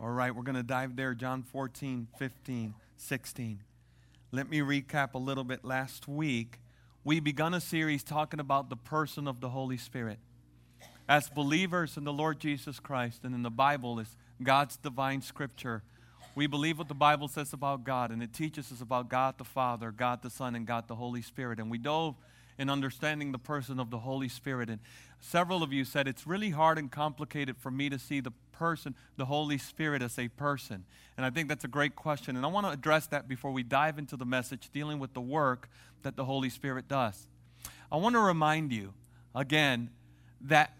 All right, we're going to dive there. John 14, 15, 16. Let me recap a little bit. Last week, we begun a series talking about the person of the Holy Spirit. As believers in the Lord Jesus Christ and in the Bible is God's divine scripture, we believe what the Bible says about God, and it teaches us about God the Father, God the Son, and God the Holy Spirit. And we dove in understanding the person of the Holy Spirit. And several of you said it's really hard and complicated for me to see the person, the Holy Spirit, as a person? And I think that's a great question. And I want to address that before we dive into the message dealing with the work that the Holy Spirit does. I want to remind you again that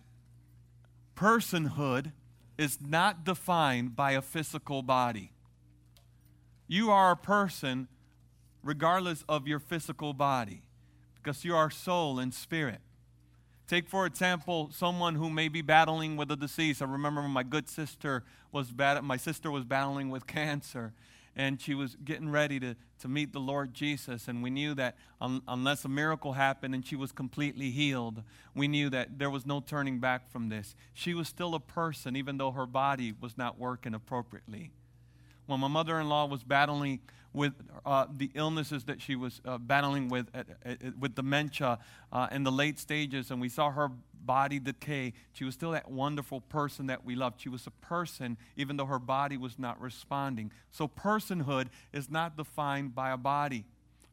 personhood is not defined by a physical body. You are a person regardless of your physical body because you are soul and spirit. Take, for example, someone who may be battling with a disease. I remember when my good sister was my sister was battling with cancer, and she was getting ready to, to meet the Lord Jesus. And we knew that un- unless a miracle happened and she was completely healed, we knew that there was no turning back from this. She was still a person, even though her body was not working appropriately. When my mother in law was battling with uh, the illnesses that she was uh, battling with, with dementia uh, in the late stages, and we saw her body decay. She was still that wonderful person that we loved. She was a person, even though her body was not responding. So, personhood is not defined by a body,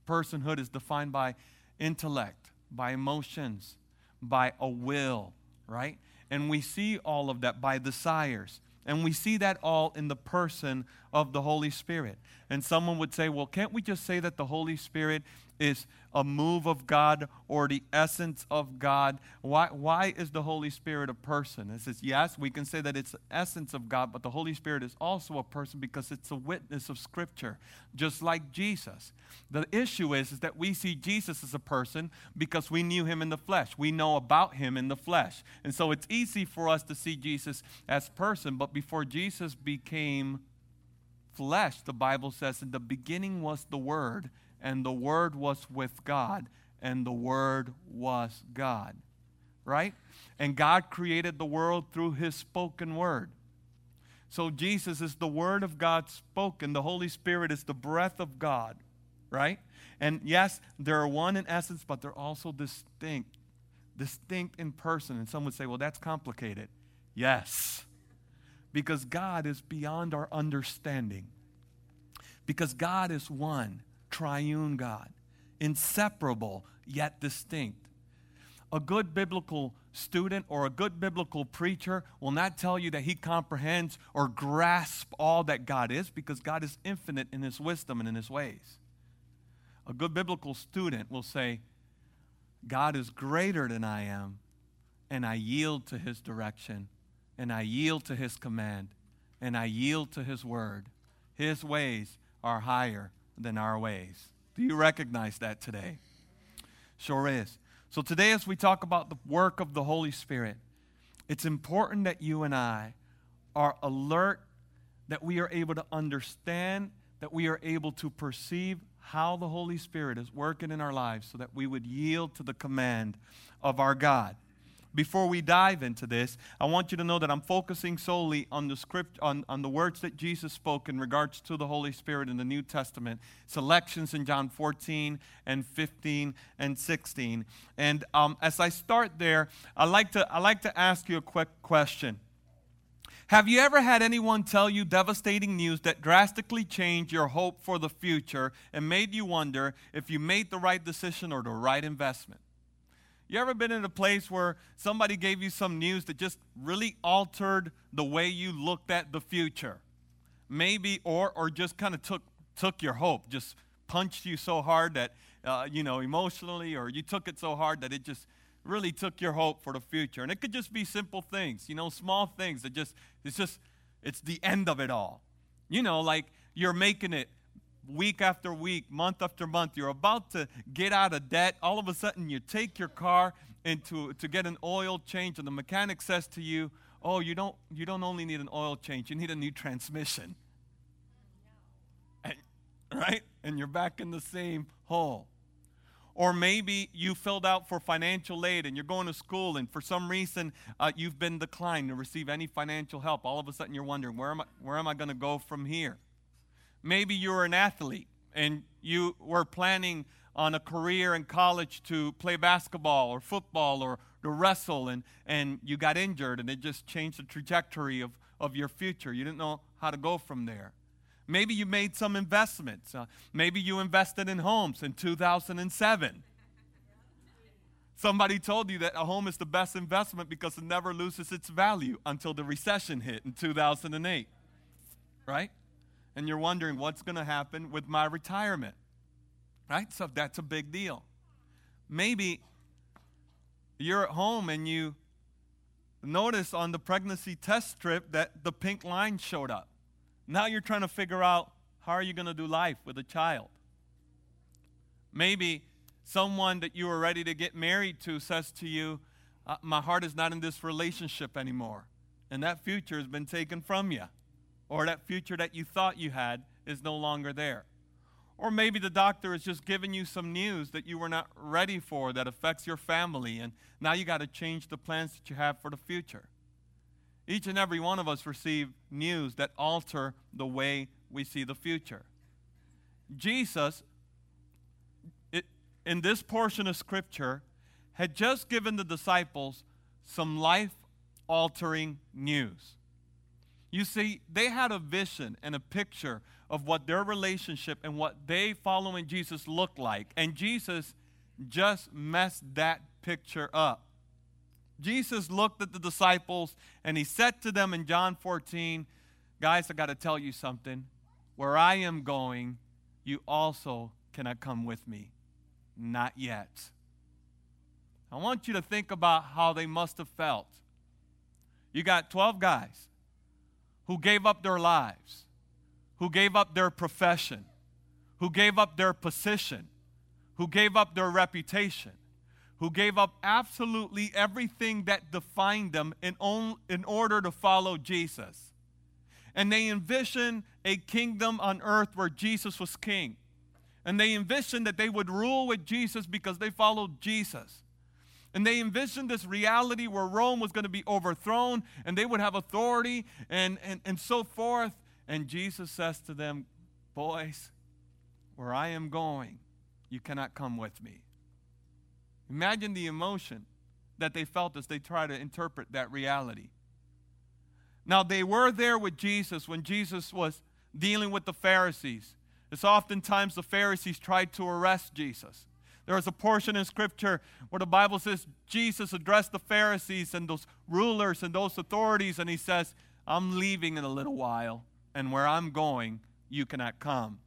personhood is defined by intellect, by emotions, by a will, right? And we see all of that by desires. And we see that all in the person of the Holy Spirit. And someone would say, well, can't we just say that the Holy Spirit is a move of God or the essence of God. Why, why is the Holy Spirit a person? It says, yes, we can say that it's the essence of God, but the Holy Spirit is also a person because it's a witness of Scripture, just like Jesus. The issue is, is that we see Jesus as a person because we knew him in the flesh. We know about him in the flesh. And so it's easy for us to see Jesus as person, but before Jesus became flesh, the Bible says, in the beginning was the Word and the Word was with God, and the Word was God. Right? And God created the world through His spoken Word. So Jesus is the Word of God spoken. The Holy Spirit is the breath of God. Right? And yes, they're one in essence, but they're also distinct. Distinct in person. And some would say, well, that's complicated. Yes. Because God is beyond our understanding. Because God is one triune God, inseparable yet distinct. A good biblical student or a good biblical preacher will not tell you that he comprehends or grasps all that God is because God is infinite in his wisdom and in his ways. A good biblical student will say, God is greater than I am, and I yield to his direction, and I yield to his command, and I yield to his word. His ways are higher than our ways. Do you recognize that today? Sure is. So, today, as we talk about the work of the Holy Spirit, it's important that you and I are alert, that we are able to understand, that we are able to perceive how the Holy Spirit is working in our lives so that we would yield to the command of our God before we dive into this, I want you to know that I'm focusing solely on the script, on, on the words that Jesus spoke in regards to the Holy Spirit in the New Testament, selections in John 14 and 15 and 16. And um, as I start there, I like to I like to ask you a quick question. Have you ever had anyone tell you devastating news that drastically changed your hope for the future and made you wonder if you made the right decision or the right investment? You ever been in a place where somebody gave you some news that just really altered the way you looked at the future? Maybe, or, or just kind of took, took your hope, just punched you so hard that, uh, you know, emotionally, or you took it so hard that it just really took your hope for the future. And it could just be simple things, you know, small things that just, it's just, it's the end of it all. You know, like you're making it week after week, month after month, you're about to get out of debt. All of a sudden, you take your car into to get an oil change, and the mechanic says to you, "Oh, you don't you don't only need an oil change; you need a new transmission." And, right? And you're back in the same hole. Or maybe you filled out for financial aid and you're going to school, and for some reason uh, you've been declined to receive any financial help. All of a sudden you're wondering, where am I, where am I going to go from here? Maybe you're an athlete and you were planning on a career in college to play basketball or football or to wrestle, and, and you got injured, and it just changed the trajectory of, of your future. You didn't know how to go from there. Maybe you made some investments. Uh, maybe you invested in homes in 2007. Somebody told you that a home is the best investment because it never loses its value until the recession hit in 2008. Right? And you're wondering what's going to happen with my retirement. Right? So that's a big deal. Maybe you're at home and you notice on the pregnancy test strip that the pink line showed up. Now you're trying to figure out how are you going to do life with a child. Maybe someone that you were ready to get married to says to you, uh, My heart is not in this relationship anymore. And that future has been taken from you. Or that future that you thought you had is no longer there. Or maybe the doctor is just giving you some news that you were not ready for that affects your family, and now you got to change the plans that you have for the future. Each and every one of us receive news that alter the way we see the future. Jesus, it, in this portion of Scripture, had just given the disciples some life altering news. You see, they had a vision and a picture of what their relationship and what they following Jesus looked like, and Jesus just messed that picture up. Jesus looked at the disciples and he said to them in John 14, Guys, I got to tell you something. Where I am going, you also cannot come with me. Not yet. I want you to think about how they must have felt. You got 12 guys who gave up their lives, who gave up their profession, who gave up their position, who gave up their reputation who gave up absolutely everything that defined them in, on, in order to follow Jesus. And they envisioned a kingdom on earth where Jesus was king. And they envisioned that they would rule with Jesus because they followed Jesus. And they envisioned this reality where Rome was going to be overthrown and they would have authority and, and, and so forth. And Jesus says to them, Boys, where I am going, you cannot come with me. Imagine the emotion that they felt as they try to interpret that reality. Now, they were there with Jesus when Jesus was dealing with the Pharisees. It's oftentimes the Pharisees tried to arrest Jesus. There is a portion in Scripture where the Bible says Jesus addressed the Pharisees and those rulers and those authorities, and he says, I'm leaving in a little while, and where I'm going, you cannot come.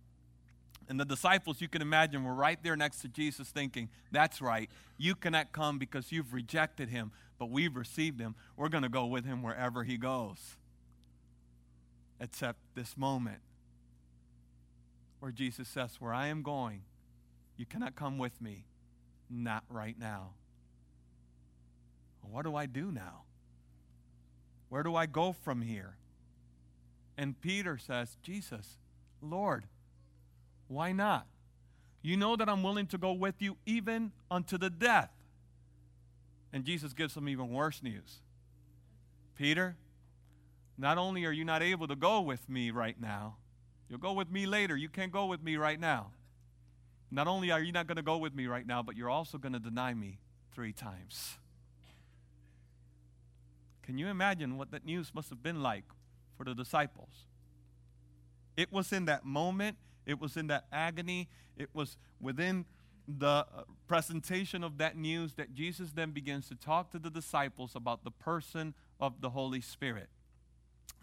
And the disciples, you can imagine, were right there next to Jesus thinking, That's right. You cannot come because you've rejected him, but we've received him. We're going to go with him wherever he goes. Except this moment where Jesus says, Where I am going, you cannot come with me. Not right now. what do I do now? Where do I go from here? And Peter says, Jesus, Lord, why not? You know that I'm willing to go with you even unto the death. And Jesus gives him even worse news. Peter, not only are you not able to go with me right now, you'll go with me later. You can't go with me right now. Not only are you not going to go with me right now, but you're also going to deny me three times. Can you imagine what that news must have been like for the disciples? It was in that moment it was in that agony. It was within the uh, presentation of that news that Jesus then begins to talk to the disciples about the person of the Holy Spirit.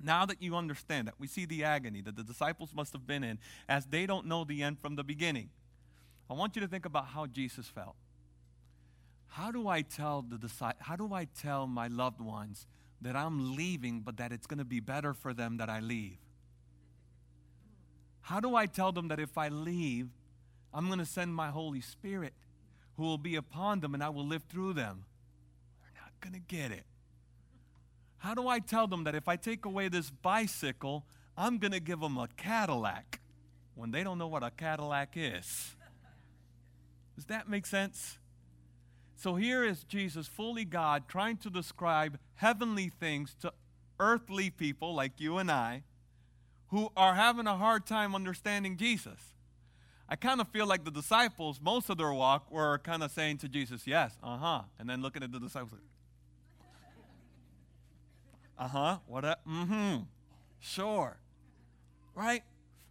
Now that you understand that, we see the agony that the disciples must have been in as they don't know the end from the beginning. I want you to think about how Jesus felt. How do I tell the how do I tell my loved ones that I'm leaving but that it's going to be better for them that I leave? How do I tell them that if I leave, I'm going to send my Holy Spirit who will be upon them and I will live through them? They're not going to get it. How do I tell them that if I take away this bicycle, I'm going to give them a Cadillac when they don't know what a Cadillac is? Does that make sense? So here is Jesus, fully God, trying to describe heavenly things to earthly people like you and I who are having a hard time understanding Jesus. I kind of feel like the disciples, most of their walk, were kind of saying to Jesus, Yes, uh huh. And then looking at the disciples, like, Uh huh, what up? Mm hmm, sure. Right?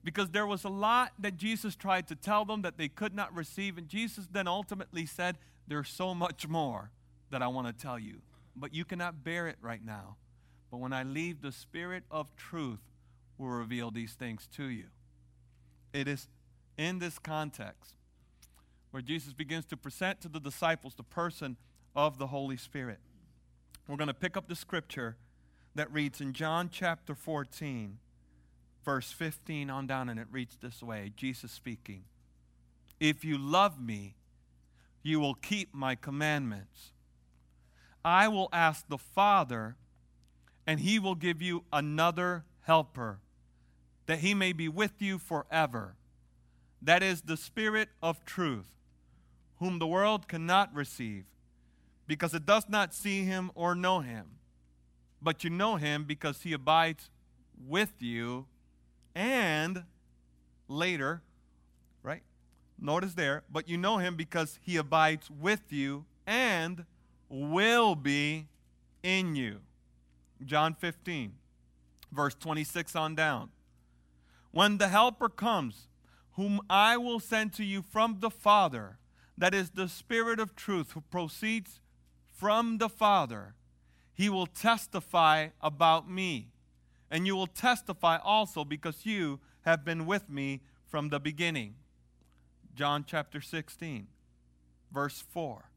Because there was a lot that Jesus tried to tell them that they could not receive. And Jesus then ultimately said, There's so much more that I want to tell you, but you cannot bear it right now. But when I leave, the Spirit of truth will reveal these things to you. It is in this context where Jesus begins to present to the disciples the person of the Holy Spirit. We're going to pick up the scripture that reads in John chapter 14, verse 15 on down, and it reads this way Jesus speaking. If you love me, you will keep my commandments. I will ask the Father, and he will give you another helper, that he may be with you forever. That is the Spirit of truth, whom the world cannot receive, because it does not see him or know him. But you know him because he abides with you and later, right? Notice there, but you know him because he abides with you and will be in you. John 15, verse 26 on down. When the Helper comes, whom I will send to you from the Father, that is the Spirit of truth who proceeds from the Father, he will testify about me. And you will testify also because you have been with me from the beginning. John chapter 16, verse 4.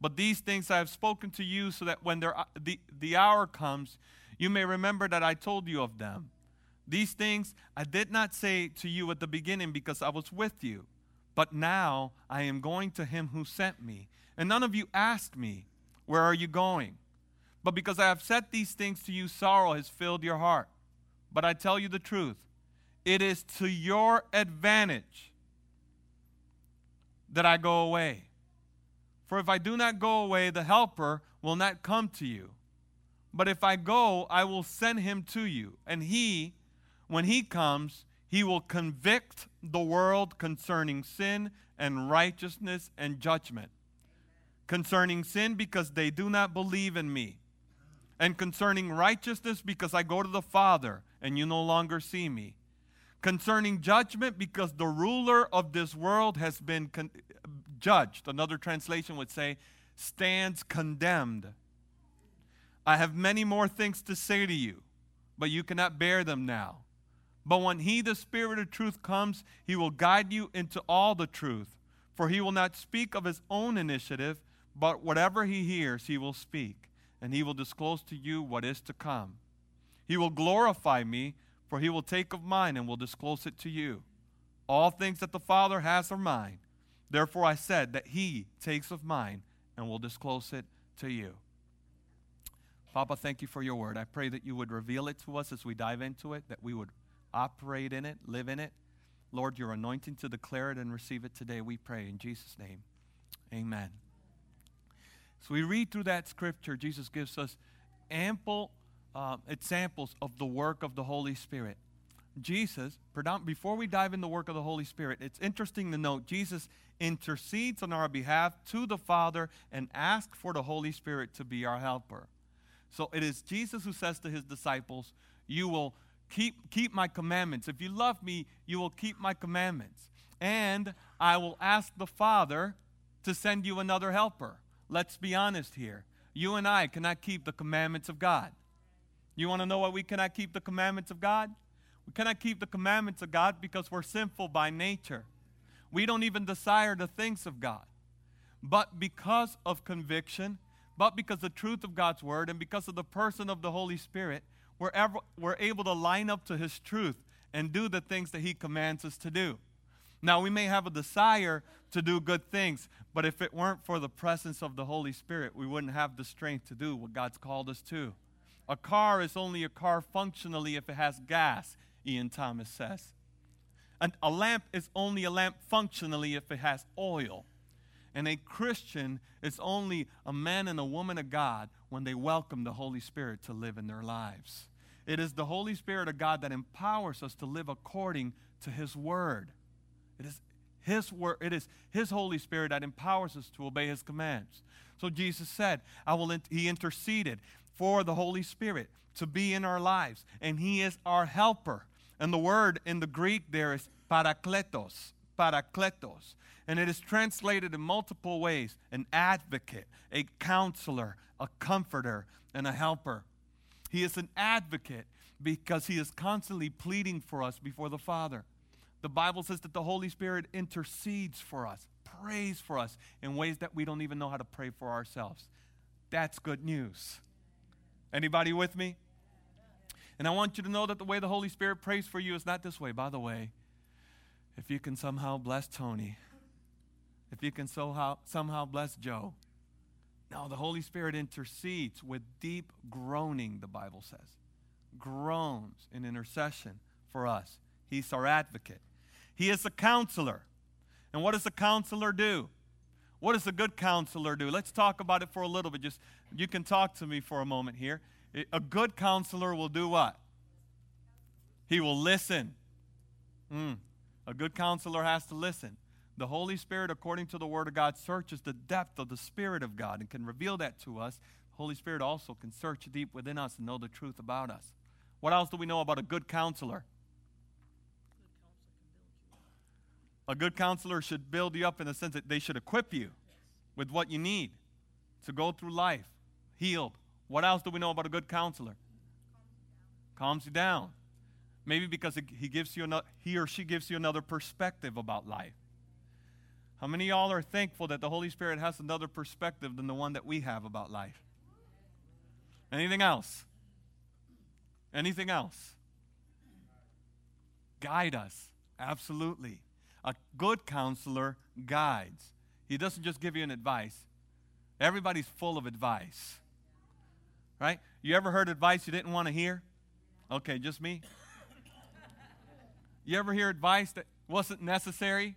But these things I have spoken to you so that when there, the, the hour comes, you may remember that I told you of them. These things I did not say to you at the beginning because I was with you. But now I am going to him who sent me. And none of you asked me, Where are you going? But because I have said these things to you, sorrow has filled your heart. But I tell you the truth, it is to your advantage that I go away. For if I do not go away, the Helper will not come to you. But if I go, I will send him to you. And he, when he comes, he will convict the world concerning sin and righteousness and judgment. Concerning sin, because they do not believe in me. And concerning righteousness, because I go to the Father and you no longer see me. Concerning judgment, because the ruler of this world has been con- judged. Another translation would say, stands condemned. I have many more things to say to you, but you cannot bear them now. But when he, the Spirit of truth, comes, he will guide you into all the truth. For he will not speak of his own initiative, but whatever he hears, he will speak, and he will disclose to you what is to come. He will glorify me, for he will take of mine and will disclose it to you. All things that the Father has are mine. Therefore I said that he takes of mine and will disclose it to you. Papa, thank you for your word. I pray that you would reveal it to us as we dive into it, that we would operate in it, live in it. Lord, your anointing to declare it and receive it today, we pray in Jesus' name. Amen. So we read through that scripture, Jesus gives us ample uh, examples of the work of the Holy Spirit. Jesus, before we dive in the work of the Holy Spirit, it's interesting to note Jesus intercedes on our behalf to the Father and asks for the Holy Spirit to be our helper. So it is Jesus who says to his disciples, You will Keep, keep my commandments. If you love me, you will keep my commandments. And I will ask the Father to send you another helper. Let's be honest here. You and I cannot keep the commandments of God. You want to know why we cannot keep the commandments of God? We cannot keep the commandments of God because we're sinful by nature. We don't even desire the things of God. But because of conviction, but because the truth of God's word, and because of the person of the Holy Spirit, we're, ever, we're able to line up to His truth and do the things that He commands us to do. Now, we may have a desire to do good things, but if it weren't for the presence of the Holy Spirit, we wouldn't have the strength to do what God's called us to. A car is only a car functionally if it has gas, Ian Thomas says. And a lamp is only a lamp functionally if it has oil. And a Christian is only a man and a woman of God when they welcome the Holy Spirit to live in their lives. It is the Holy Spirit of God that empowers us to live according to His Word. It is His word, it is His Holy Spirit that empowers us to obey His commands. So Jesus said, I will He interceded for the Holy Spirit to be in our lives, and He is our helper. And the word in the Greek there is parakletos, parakletos. And it is translated in multiple ways an advocate, a counselor, a comforter, and a helper. He is an advocate because he is constantly pleading for us before the Father. The Bible says that the Holy Spirit intercedes for us, prays for us in ways that we don't even know how to pray for ourselves. That's good news. Anybody with me? And I want you to know that the way the Holy Spirit prays for you is not this way. By the way, if you can somehow bless Tony, if you can somehow, somehow bless Joe. No, the Holy Spirit intercedes with deep groaning, the Bible says. Groans in intercession for us. He's our advocate. He is a counselor. And what does a counselor do? What does a good counselor do? Let's talk about it for a little bit. Just you can talk to me for a moment here. A good counselor will do what? He will listen. Mm. A good counselor has to listen. The Holy Spirit, according to the Word of God, searches the depth of the Spirit of God and can reveal that to us. The Holy Spirit also can search deep within us and know the truth about us. What else do we know about a good counselor? A good counselor should build you up in the sense that they should equip you with what you need to go through life healed. What else do we know about a good counselor? Calms you down. Maybe because he gives you another, he or she gives you another perspective about life. How many of y'all are thankful that the Holy Spirit has another perspective than the one that we have about life? Anything else? Anything else? Guide us. Absolutely. A good counselor guides. He doesn't just give you an advice. Everybody's full of advice. Right? You ever heard advice you didn't want to hear? Okay, just me. You ever hear advice that wasn't necessary?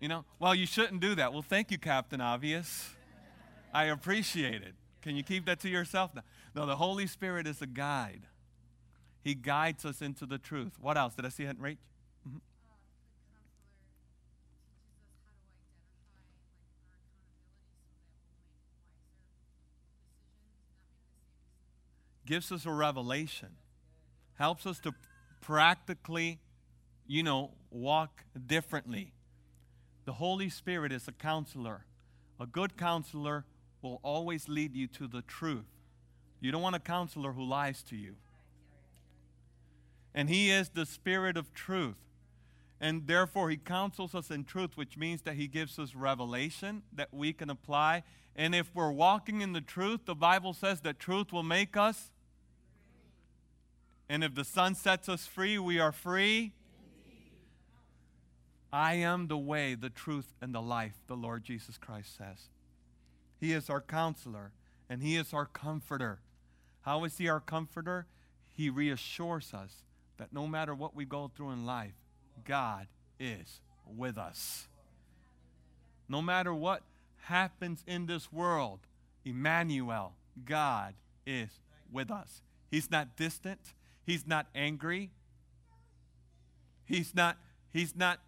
You know, well, you shouldn't do that. Well, thank you, Captain Obvious. I appreciate it. Can you keep that to yourself? No, no the Holy Spirit is a guide. He guides us into the truth. What else? Did I see it, Rach? Gives us a revelation, helps us to practically, you know, walk differently. The Holy Spirit is a counselor. A good counselor will always lead you to the truth. You don't want a counselor who lies to you. And He is the Spirit of truth. And therefore, He counsels us in truth, which means that He gives us revelation that we can apply. And if we're walking in the truth, the Bible says that truth will make us. And if the Son sets us free, we are free I am the way, the truth, and the life, the Lord Jesus Christ says. He is our counselor and He is our comforter. How is He our comforter? He reassures us that no matter what we go through in life, God is with us. No matter what happens in this world, Emmanuel, God is with us. He's not distant. He's not angry. He's not, he's not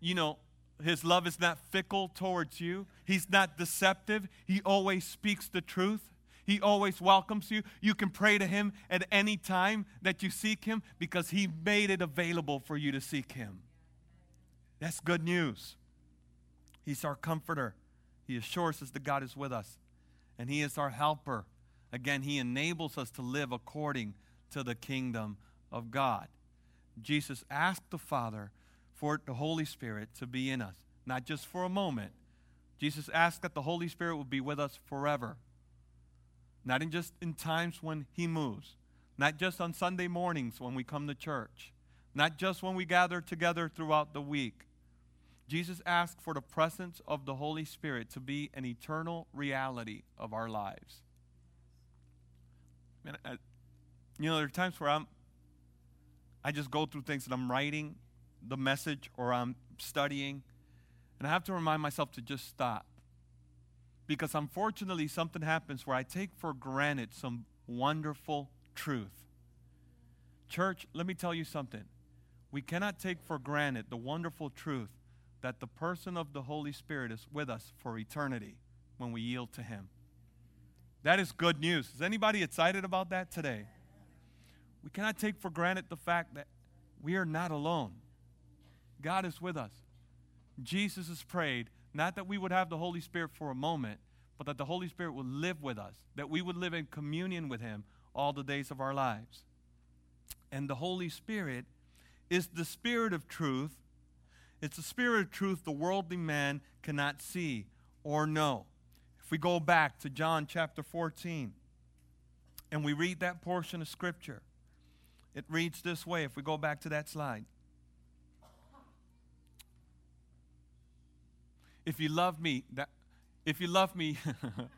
you know, his love is not fickle towards you. He's not deceptive. He always speaks the truth. He always welcomes you. You can pray to him at any time that you seek him because he made it available for you to seek him. That's good news. He's our comforter. He assures us that God is with us. And he is our helper. Again, he enables us to live according to the kingdom of God. Jesus asked the Father for the Holy Spirit to be in us, not just for a moment. Jesus asked that the Holy Spirit would be with us forever, not in just in times when He moves, not just on Sunday mornings when we come to church, not just when we gather together throughout the week. Jesus asked for the presence of the Holy Spirit to be an eternal reality of our lives. I, you know, there are times where I'm, I just go through things that I'm writing the message or I'm studying, and I have to remind myself to just stop. Because unfortunately, something happens where I take for granted some wonderful truth. Church, let me tell you something. We cannot take for granted the wonderful truth that the person of the Holy Spirit is with us for eternity when we yield to Him. That is good news. Is anybody excited about that today? We cannot take for granted the fact that we are not alone. God is with us. Jesus has prayed not that we would have the Holy Spirit for a moment, but that the Holy Spirit would live with us, that we would live in communion with Him all the days of our lives. And the Holy Spirit is the Spirit of truth. It's the Spirit of truth the worldly man cannot see or know. If we go back to John chapter 14 and we read that portion of Scripture, it reads this way. If we go back to that slide. If you love me, that if you love me,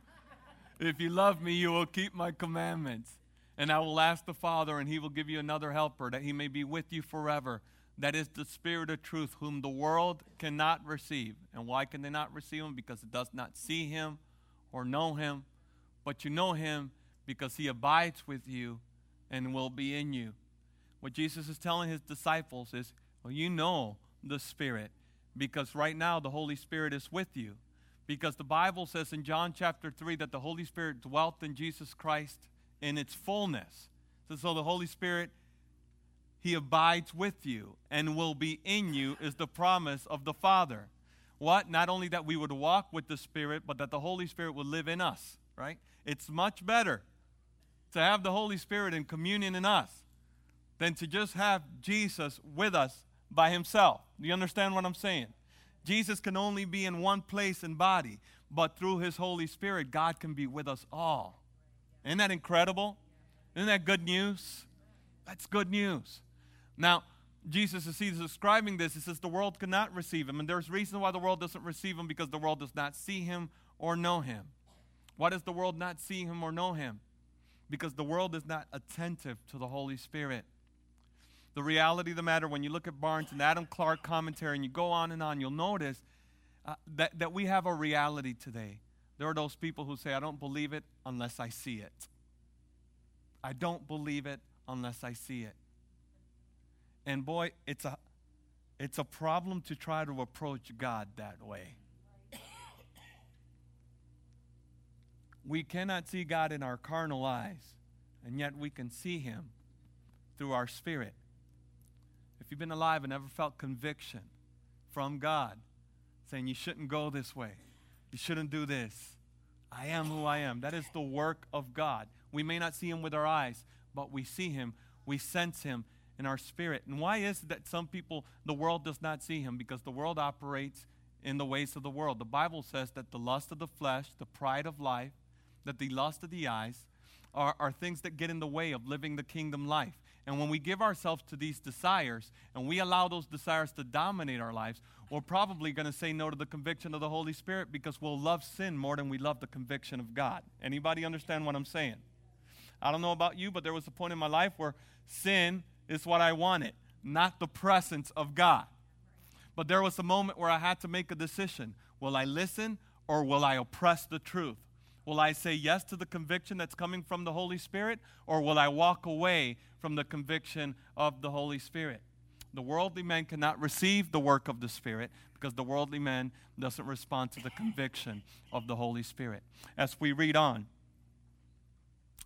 if you love me, you will keep my commandments. And I will ask the Father, and he will give you another helper, that he may be with you forever. That is the Spirit of truth, whom the world cannot receive. And why can they not receive him? Because it does not see him or know him. But you know him because he abides with you and will be in you. What Jesus is telling his disciples is, well, you know the Spirit because right now the Holy Spirit is with you. Because the Bible says in John chapter 3 that the Holy Spirit dwelt in Jesus Christ in its fullness. So, so the Holy Spirit, He abides with you and will be in you, is the promise of the Father. What? Not only that we would walk with the Spirit, but that the Holy Spirit would live in us, right? It's much better to have the Holy Spirit in communion in us than to just have Jesus with us by himself. You understand what I'm saying? Jesus can only be in one place and body, but through his Holy Spirit, God can be with us all. Isn't that incredible? Isn't that good news? That's good news. Now, Jesus, he's describing this, he says the world cannot receive him. And there's reason why the world doesn't receive him because the world does not see him or know him. Why does the world not see him or know him? Because the world is not attentive to the Holy Spirit the reality of the matter, when you look at Barnes and Adam Clarke commentary and you go on and on, you'll notice uh, that, that we have a reality today. There are those people who say, I don't believe it unless I see it. I don't believe it unless I see it. And boy, it's a, it's a problem to try to approach God that way. We cannot see God in our carnal eyes, and yet we can see Him through our spirit. If you've been alive and ever felt conviction from God saying you shouldn't go this way, you shouldn't do this, I am who I am. That is the work of God. We may not see Him with our eyes, but we see Him, we sense Him in our spirit. And why is it that some people, the world does not see Him? Because the world operates in the ways of the world. The Bible says that the lust of the flesh, the pride of life, that the lust of the eyes are, are things that get in the way of living the kingdom life. And when we give ourselves to these desires and we allow those desires to dominate our lives, we're probably going to say no to the conviction of the Holy Spirit because we'll love sin more than we love the conviction of God. Anybody understand what I'm saying? I don't know about you, but there was a point in my life where sin is what I wanted, not the presence of God. But there was a moment where I had to make a decision. Will I listen or will I oppress the truth? Will I say yes to the conviction that's coming from the Holy Spirit, or will I walk away from the conviction of the Holy Spirit? The worldly man cannot receive the work of the Spirit because the worldly man doesn't respond to the conviction of the Holy Spirit. As we read on,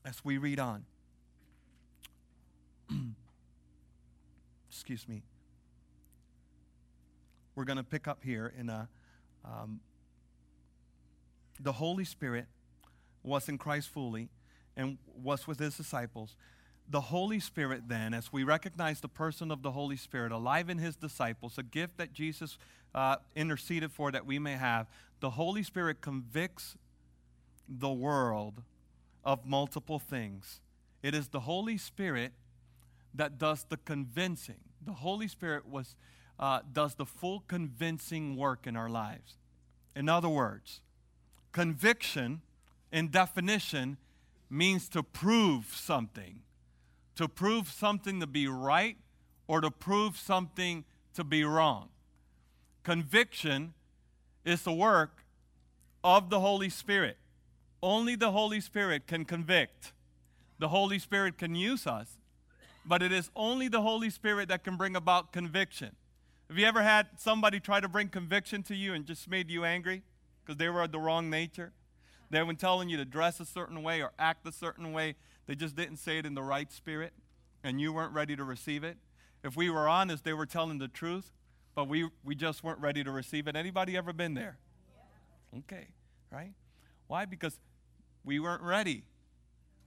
as we read on, excuse me, we're going to pick up here in a. Um, the Holy Spirit was in Christ fully and was with his disciples. The Holy Spirit, then, as we recognize the person of the Holy Spirit alive in his disciples, a gift that Jesus uh, interceded for that we may have, the Holy Spirit convicts the world of multiple things. It is the Holy Spirit that does the convincing. The Holy Spirit was, uh, does the full convincing work in our lives. In other words, conviction in definition means to prove something. To prove something to be right or to prove something to be wrong. Conviction is the work of the Holy Spirit. Only the Holy Spirit can convict. The Holy Spirit can use us, but it is only the Holy Spirit that can bring about conviction. Have you ever had somebody try to bring conviction to you and just made you angry because they were of the wrong nature? They were telling you to dress a certain way or act a certain way. They just didn't say it in the right spirit, and you weren't ready to receive it. If we were honest, they were telling the truth, but we, we just weren't ready to receive it. Anybody ever been there? Okay, right? Why? Because we weren't ready,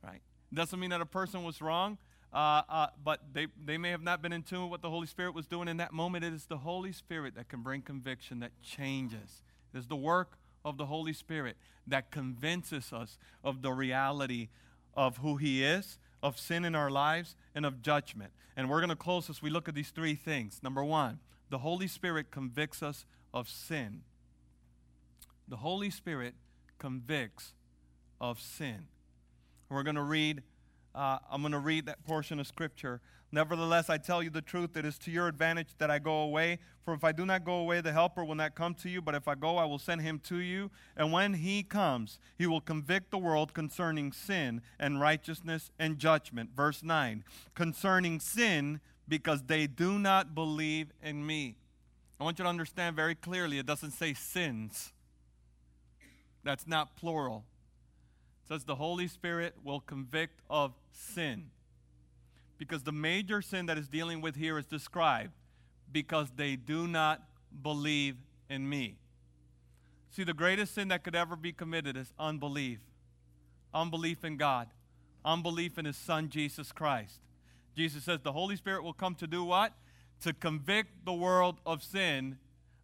right? Doesn't mean that a person was wrong, uh, uh, but they, they may have not been in tune with what the Holy Spirit was doing in that moment. It is the Holy Spirit that can bring conviction that changes. It is the work of the Holy Spirit that convinces us of the reality of who He is, of sin in our lives, and of judgment. And we're going to close as we look at these three things. Number one, the Holy Spirit convicts us of sin. The Holy Spirit convicts of sin. We're going to read, uh, I'm going to read that portion of Scripture. Nevertheless, I tell you the truth, it is to your advantage that I go away. For if I do not go away, the Helper will not come to you, but if I go, I will send him to you. And when he comes, he will convict the world concerning sin and righteousness and judgment. Verse 9 concerning sin, because they do not believe in me. I want you to understand very clearly it doesn't say sins, that's not plural. Says the Holy Spirit will convict of sin. Because the major sin that is dealing with here is described because they do not believe in me. See, the greatest sin that could ever be committed is unbelief. Unbelief in God, unbelief in His Son, Jesus Christ. Jesus says the Holy Spirit will come to do what? To convict the world of sin,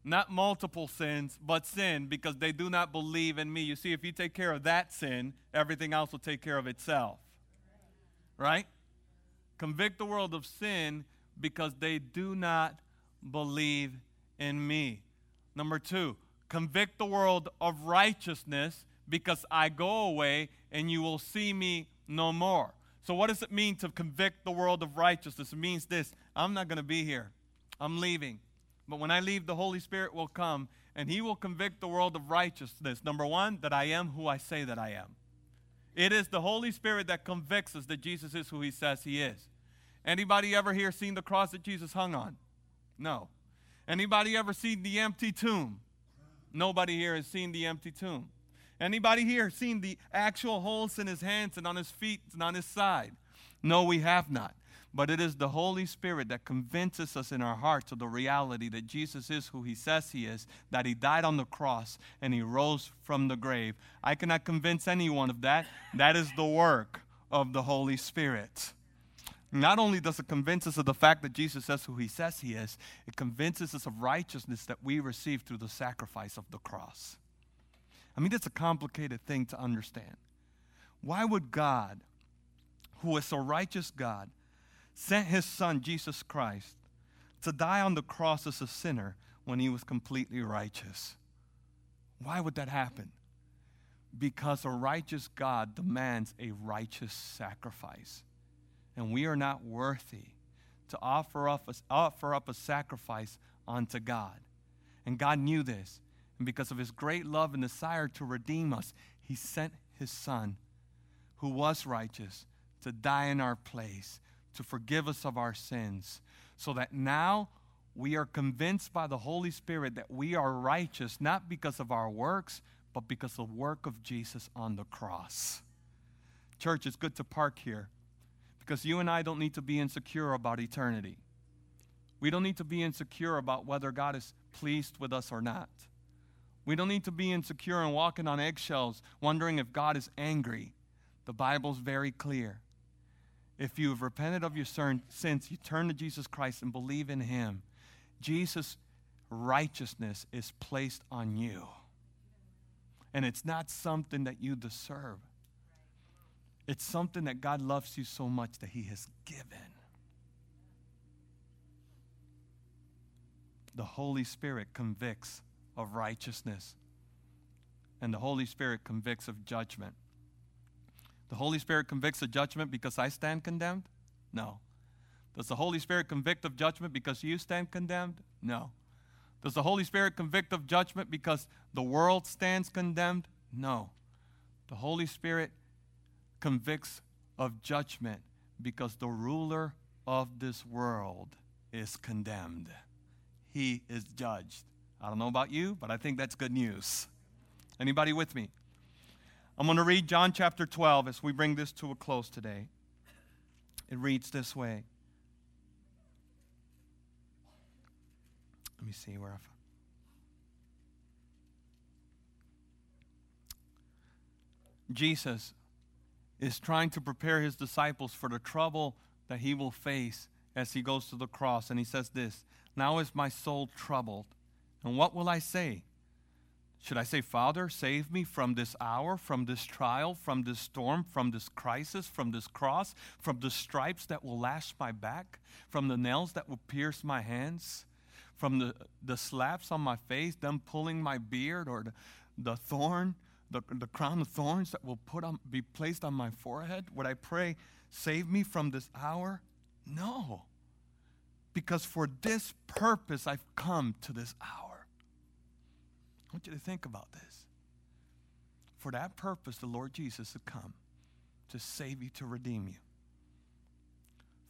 not multiple sins, but sin, because they do not believe in me. You see, if you take care of that sin, everything else will take care of itself. Right? Convict the world of sin because they do not believe in me. Number two, convict the world of righteousness because I go away and you will see me no more. So, what does it mean to convict the world of righteousness? It means this I'm not going to be here, I'm leaving. But when I leave, the Holy Spirit will come and He will convict the world of righteousness. Number one, that I am who I say that I am. It is the Holy Spirit that convicts us that Jesus is who He says He is. Anybody ever here seen the cross that Jesus hung on? No. Anybody ever seen the empty tomb? Nobody here has seen the empty tomb. Anybody here seen the actual holes in his hands and on his feet and on his side? No, we have not. But it is the Holy Spirit that convinces us in our hearts of the reality that Jesus is who he says he is, that he died on the cross and he rose from the grave. I cannot convince anyone of that. That is the work of the Holy Spirit. Not only does it convince us of the fact that Jesus says who he says he is, it convinces us of righteousness that we receive through the sacrifice of the cross. I mean, it's a complicated thing to understand. Why would God, who is a righteous God, sent his son, Jesus Christ, to die on the cross as a sinner when he was completely righteous? Why would that happen? Because a righteous God demands a righteous sacrifice and we are not worthy to offer up, a, offer up a sacrifice unto God. And God knew this. And because of his great love and desire to redeem us, he sent his Son, who was righteous, to die in our place, to forgive us of our sins, so that now we are convinced by the Holy Spirit that we are righteous, not because of our works, but because of the work of Jesus on the cross. Church, it's good to park here. Because you and I don't need to be insecure about eternity. We don't need to be insecure about whether God is pleased with us or not. We don't need to be insecure and walking on eggshells, wondering if God is angry. The Bible's very clear. If you have repented of your sins, you turn to Jesus Christ and believe in Him, Jesus' righteousness is placed on you. And it's not something that you deserve. It's something that God loves you so much that He has given. The Holy Spirit convicts of righteousness, and the Holy Spirit convicts of judgment. The Holy Spirit convicts of judgment because I stand condemned? No. Does the Holy Spirit convict of judgment because you stand condemned? No. Does the Holy Spirit convict of judgment because the world stands condemned? No. The Holy Spirit convicts of judgment because the ruler of this world is condemned. He is judged. I don't know about you, but I think that's good news. Anybody with me? I'm going to read John chapter 12 as we bring this to a close today. It reads this way. Let me see where I Jesus is trying to prepare his disciples for the trouble that he will face as he goes to the cross. And he says this Now is my soul troubled. And what will I say? Should I say, Father, save me from this hour, from this trial, from this storm, from this crisis, from this cross, from the stripes that will lash my back, from the nails that will pierce my hands, from the, the slaps on my face, them pulling my beard, or the, the thorn, the, the crown of thorns that will put on, be placed on my forehead? Would I pray, save me from this hour? No. Because for this purpose I've come to this hour. I want you to think about this. For that purpose, the Lord Jesus had come to save you, to redeem you.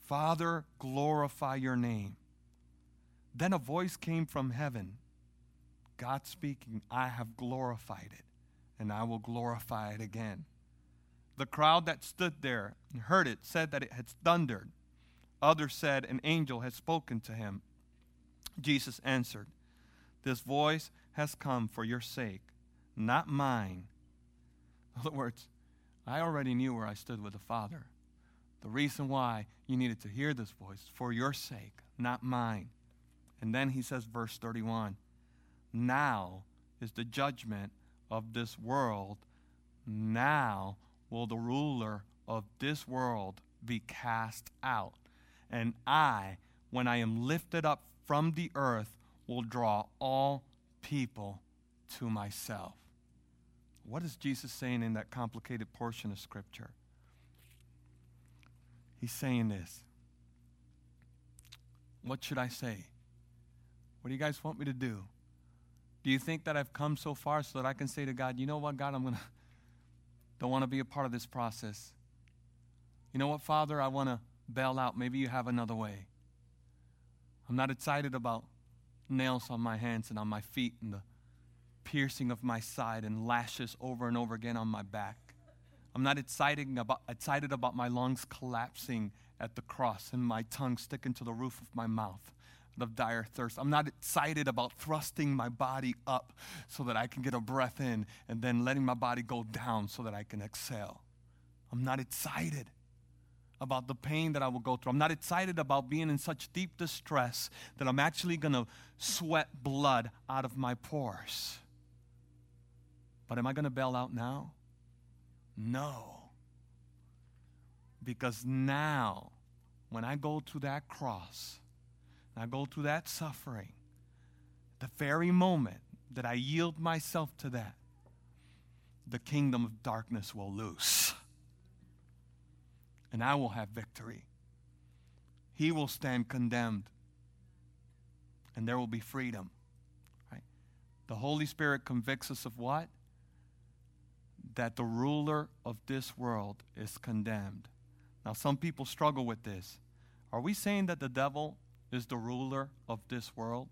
Father, glorify your name. Then a voice came from heaven God speaking, I have glorified it, and I will glorify it again. The crowd that stood there and heard it said that it had thundered. Others said, An angel had spoken to him. Jesus answered, This voice has come for your sake, not mine. In other words, I already knew where I stood with the Father. The reason why you needed to hear this voice for your sake, not mine. And then he says, verse 31 Now is the judgment of this world. Now will the ruler of this world be cast out. And I, when I am lifted up from the earth, will draw all people to myself. What is Jesus saying in that complicated portion of Scripture? He's saying this. What should I say? What do you guys want me to do? Do you think that I've come so far so that I can say to God, you know what, God, I'm going to, don't want to be a part of this process. You know what, Father, I want to bail out. Maybe you have another way. I'm not excited about nails on my hands and on my feet and the piercing of my side and lashes over and over again on my back. I'm not excited about, excited about my lungs collapsing at the cross and my tongue sticking to the roof of my mouth of dire thirst. I'm not excited about thrusting my body up so that I can get a breath in and then letting my body go down so that I can exhale. I'm not excited about the pain that I will go through. I'm not excited about being in such deep distress that I'm actually going to sweat blood out of my pores. But am I going to bail out now? No. Because now, when I go to that cross, I go through that suffering, the very moment that I yield myself to that, the kingdom of darkness will loose and I will have victory. He will stand condemned, and there will be freedom. Right? The Holy Spirit convicts us of what? That the ruler of this world is condemned. Now, some people struggle with this. Are we saying that the devil is the ruler of this world?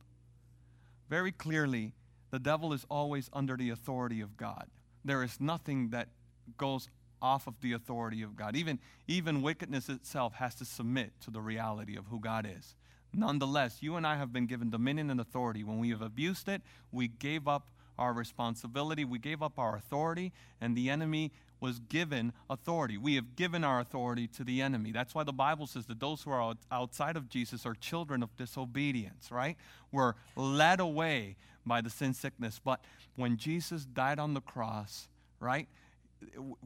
Very clearly, the devil is always under the authority of God. There is nothing that goes off of the authority of God. Even, even wickedness itself has to submit to the reality of who God is. Nonetheless, you and I have been given dominion and authority. When we have abused it, we gave up our responsibility, we gave up our authority, and the enemy was given authority. We have given our authority to the enemy. That's why the Bible says that those who are outside of Jesus are children of disobedience, right? We're led away by the sin sickness. But when Jesus died on the cross, right?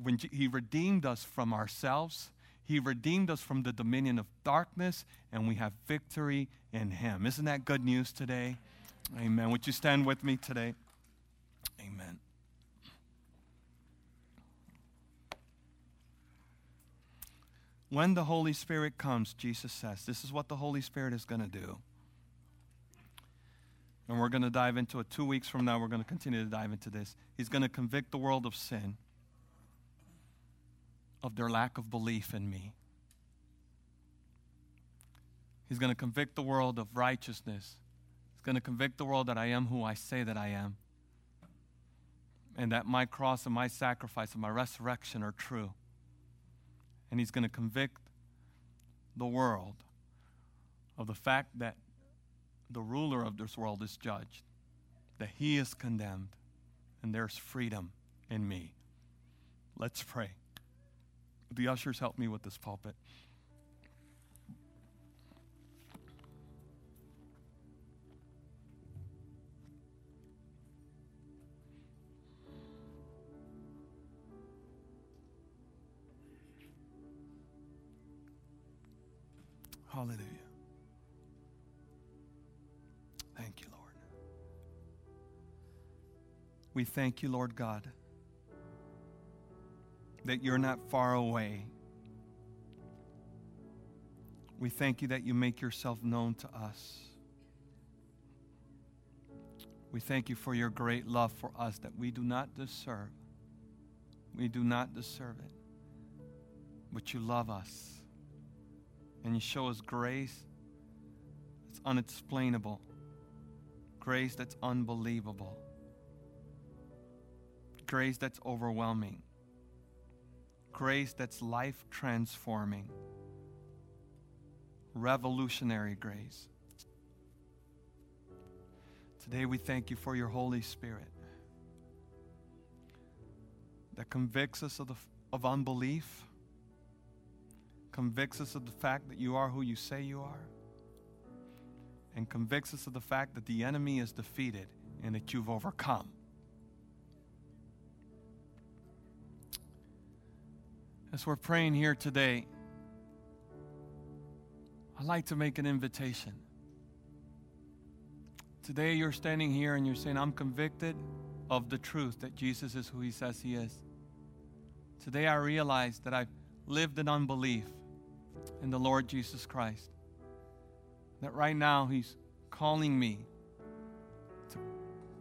When he redeemed us from ourselves, he redeemed us from the dominion of darkness, and we have victory in him. Isn't that good news today? Amen. Would you stand with me today? Amen. when the Holy Spirit comes, Jesus says, this is what the Holy Spirit is going to do. And we're going to dive into it two weeks from now. We're going to continue to dive into this. He's going to convict the world of sin, of their lack of belief in me. He's going to convict the world of righteousness. He's going to convict the world that I am who I say that I am. And that my cross and my sacrifice and my resurrection are true and he's going to convict the world of the fact that the ruler of this world is judged, that he is condemned, and there's freedom in me. Let's pray. The ushers help me with this pulpit. Hallelujah. Thank you, Lord. We thank you, Lord God, that you're not far away. We thank you that you make yourself known to us. We thank you for your great love for us that we do not deserve. We do not deserve it, but you love us and you show us grace that's unexplainable, grace that's unbelievable, grace that's overwhelming, grace that's life transforming, revolutionary grace. Today we thank you for your Holy Spirit that convicts us of, the, of unbelief convicts us of the fact that you are who you say you are, and convicts us of the fact that the enemy is defeated and that you've overcome. As we're praying here today, I'd like to make an invitation. Today, you're standing here and you're saying, I'm convicted of the truth that Jesus is who he says he is. Today, I realize that I've lived in unbelief in the Lord Jesus Christ. That right now He's calling me to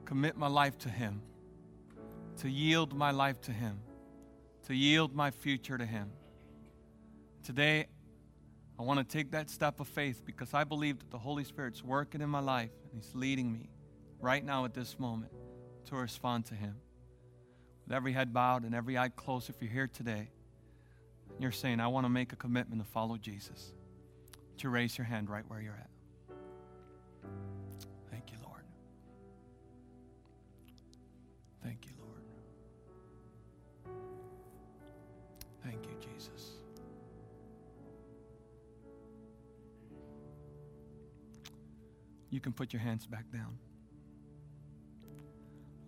commit my life to Him, to yield my life to Him, to yield my future to Him. Today, I want to take that step of faith because I believe that the Holy Spirit's working in my life and He's leading me right now at this moment to respond to Him. With every head bowed and every eye closed, if you're here today, you're saying, I want to make a commitment to follow Jesus, to raise your hand right where you're at. You can put your hands back down.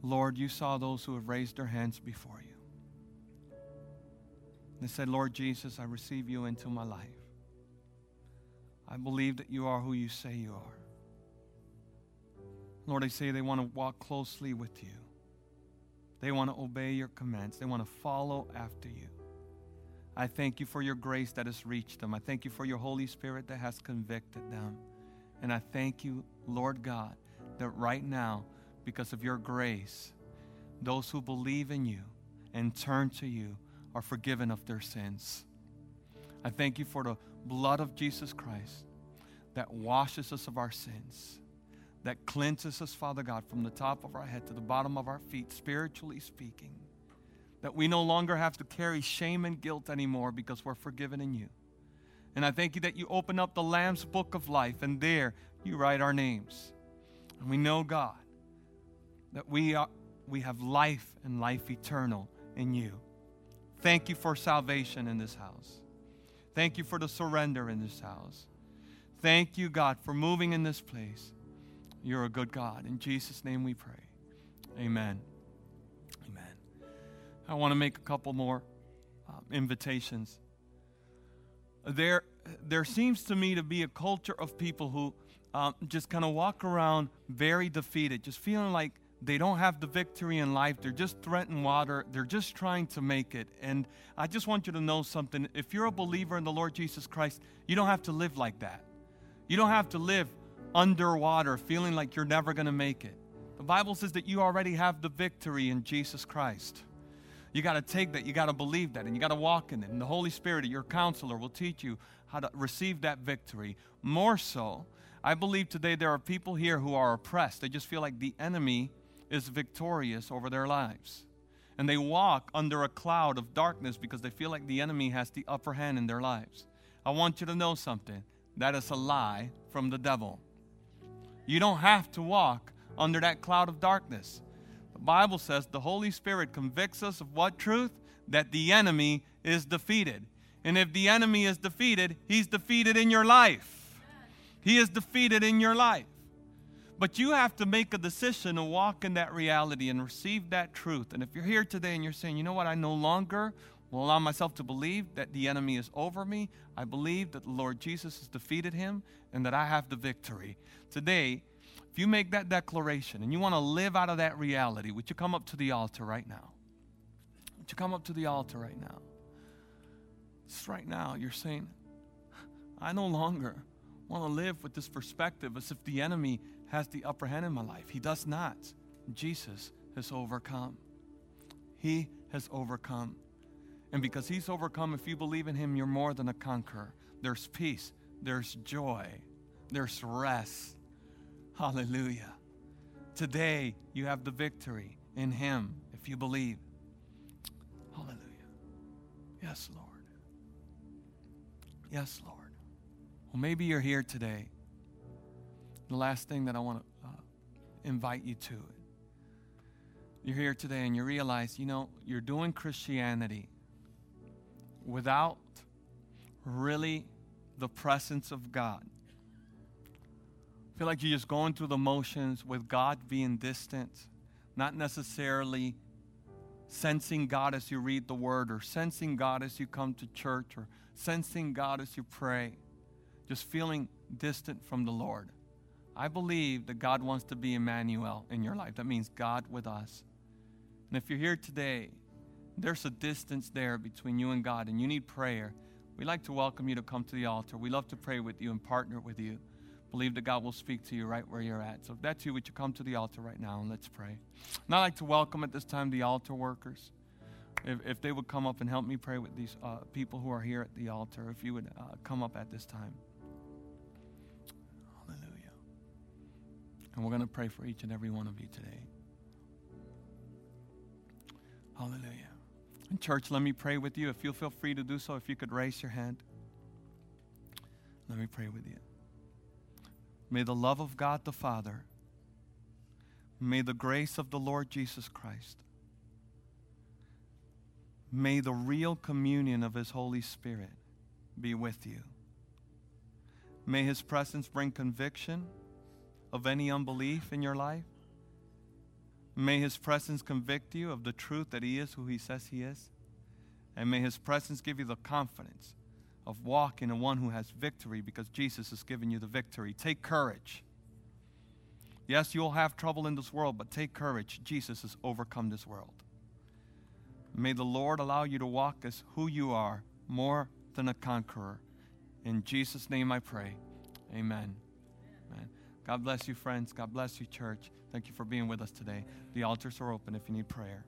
Lord, you saw those who have raised their hands before you. They said, Lord Jesus, I receive you into my life. I believe that you are who you say you are. Lord, they say they want to walk closely with you. They want to obey your commands. They want to follow after you. I thank you for your grace that has reached them. I thank you for your Holy Spirit that has convicted them. And I thank you, Lord God, that right now, because of your grace, those who believe in you and turn to you are forgiven of their sins. I thank you for the blood of Jesus Christ that washes us of our sins, that cleanses us, Father God, from the top of our head to the bottom of our feet, spiritually speaking. That we no longer have to carry shame and guilt anymore because we're forgiven in you. And I thank you that you open up the Lamb's book of life, and there you write our names. And we know, God, that we, are, we have life and life eternal in you. Thank you for salvation in this house. Thank you for the surrender in this house. Thank you, God, for moving in this place. You're a good God. In Jesus' name we pray. Amen. Amen. I want to make a couple more um, invitations. There, there seems to me to be a culture of people who um, just kind of walk around very defeated, just feeling like they don't have the victory in life. They're just threatening water. They're just trying to make it. And I just want you to know something. If you're a believer in the Lord Jesus Christ, you don't have to live like that. You don't have to live underwater feeling like you're never going to make it. The Bible says that you already have the victory in Jesus Christ. You got to take that, you got to believe that, and you got to walk in it. And the Holy Spirit, your counselor, will teach you how to receive that victory. More so, I believe today there are people here who are oppressed. They just feel like the enemy is victorious over their lives. And they walk under a cloud of darkness because they feel like the enemy has the upper hand in their lives. I want you to know something that is a lie from the devil. You don't have to walk under that cloud of darkness. Bible says the Holy Spirit convicts us of what truth? That the enemy is defeated. And if the enemy is defeated, he's defeated in your life. He is defeated in your life. But you have to make a decision to walk in that reality and receive that truth. And if you're here today and you're saying, you know what, I no longer will allow myself to believe that the enemy is over me, I believe that the Lord Jesus has defeated him and that I have the victory. Today, if you make that declaration and you want to live out of that reality, would you come up to the altar right now? Would you come up to the altar right now? Just right now, you're saying, I no longer want to live with this perspective as if the enemy has the upper hand in my life. He does not. Jesus has overcome. He has overcome. And because he's overcome, if you believe in him, you're more than a conqueror. There's peace, there's joy, there's rest, Hallelujah. Today, you have the victory in Him if you believe. Hallelujah. Yes, Lord. Yes, Lord. Well, maybe you're here today. The last thing that I want to uh, invite you to you're here today and you realize, you know, you're doing Christianity without really the presence of God feel like you're just going through the motions with God being distant, not necessarily sensing God as you read the word or sensing God as you come to church or sensing God as you pray, just feeling distant from the Lord. I believe that God wants to be Emmanuel in your life. That means God with us. And if you're here today, there's a distance there between you and God and you need prayer. We'd like to welcome you to come to the altar. We love to pray with you and partner with you believe that God will speak to you right where you're at. So if that's you, would you come to the altar right now and let's pray. And I'd like to welcome at this time the altar workers. If, if they would come up and help me pray with these uh, people who are here at the altar, if you would uh, come up at this time. Hallelujah. And we're going to pray for each and every one of you today. Hallelujah. And church, let me pray with you. If you feel free to do so, if you could raise your hand. Let me pray with you. May the love of God the Father, may the grace of the Lord Jesus Christ, may the real communion of His Holy Spirit be with you. May His presence bring conviction of any unbelief in your life. May His presence convict you of the truth that He is who He says He is. And may His presence give you the confidence of walking in one who has victory because Jesus has given you the victory. Take courage. Yes, you'll have trouble in this world, but take courage. Jesus has overcome this world. May the Lord allow you to walk as who you are, more than a conqueror. In Jesus' name I pray. Amen. Amen. God bless you, friends. God bless you, church. Thank you for being with us today. The altars are open if you need prayer.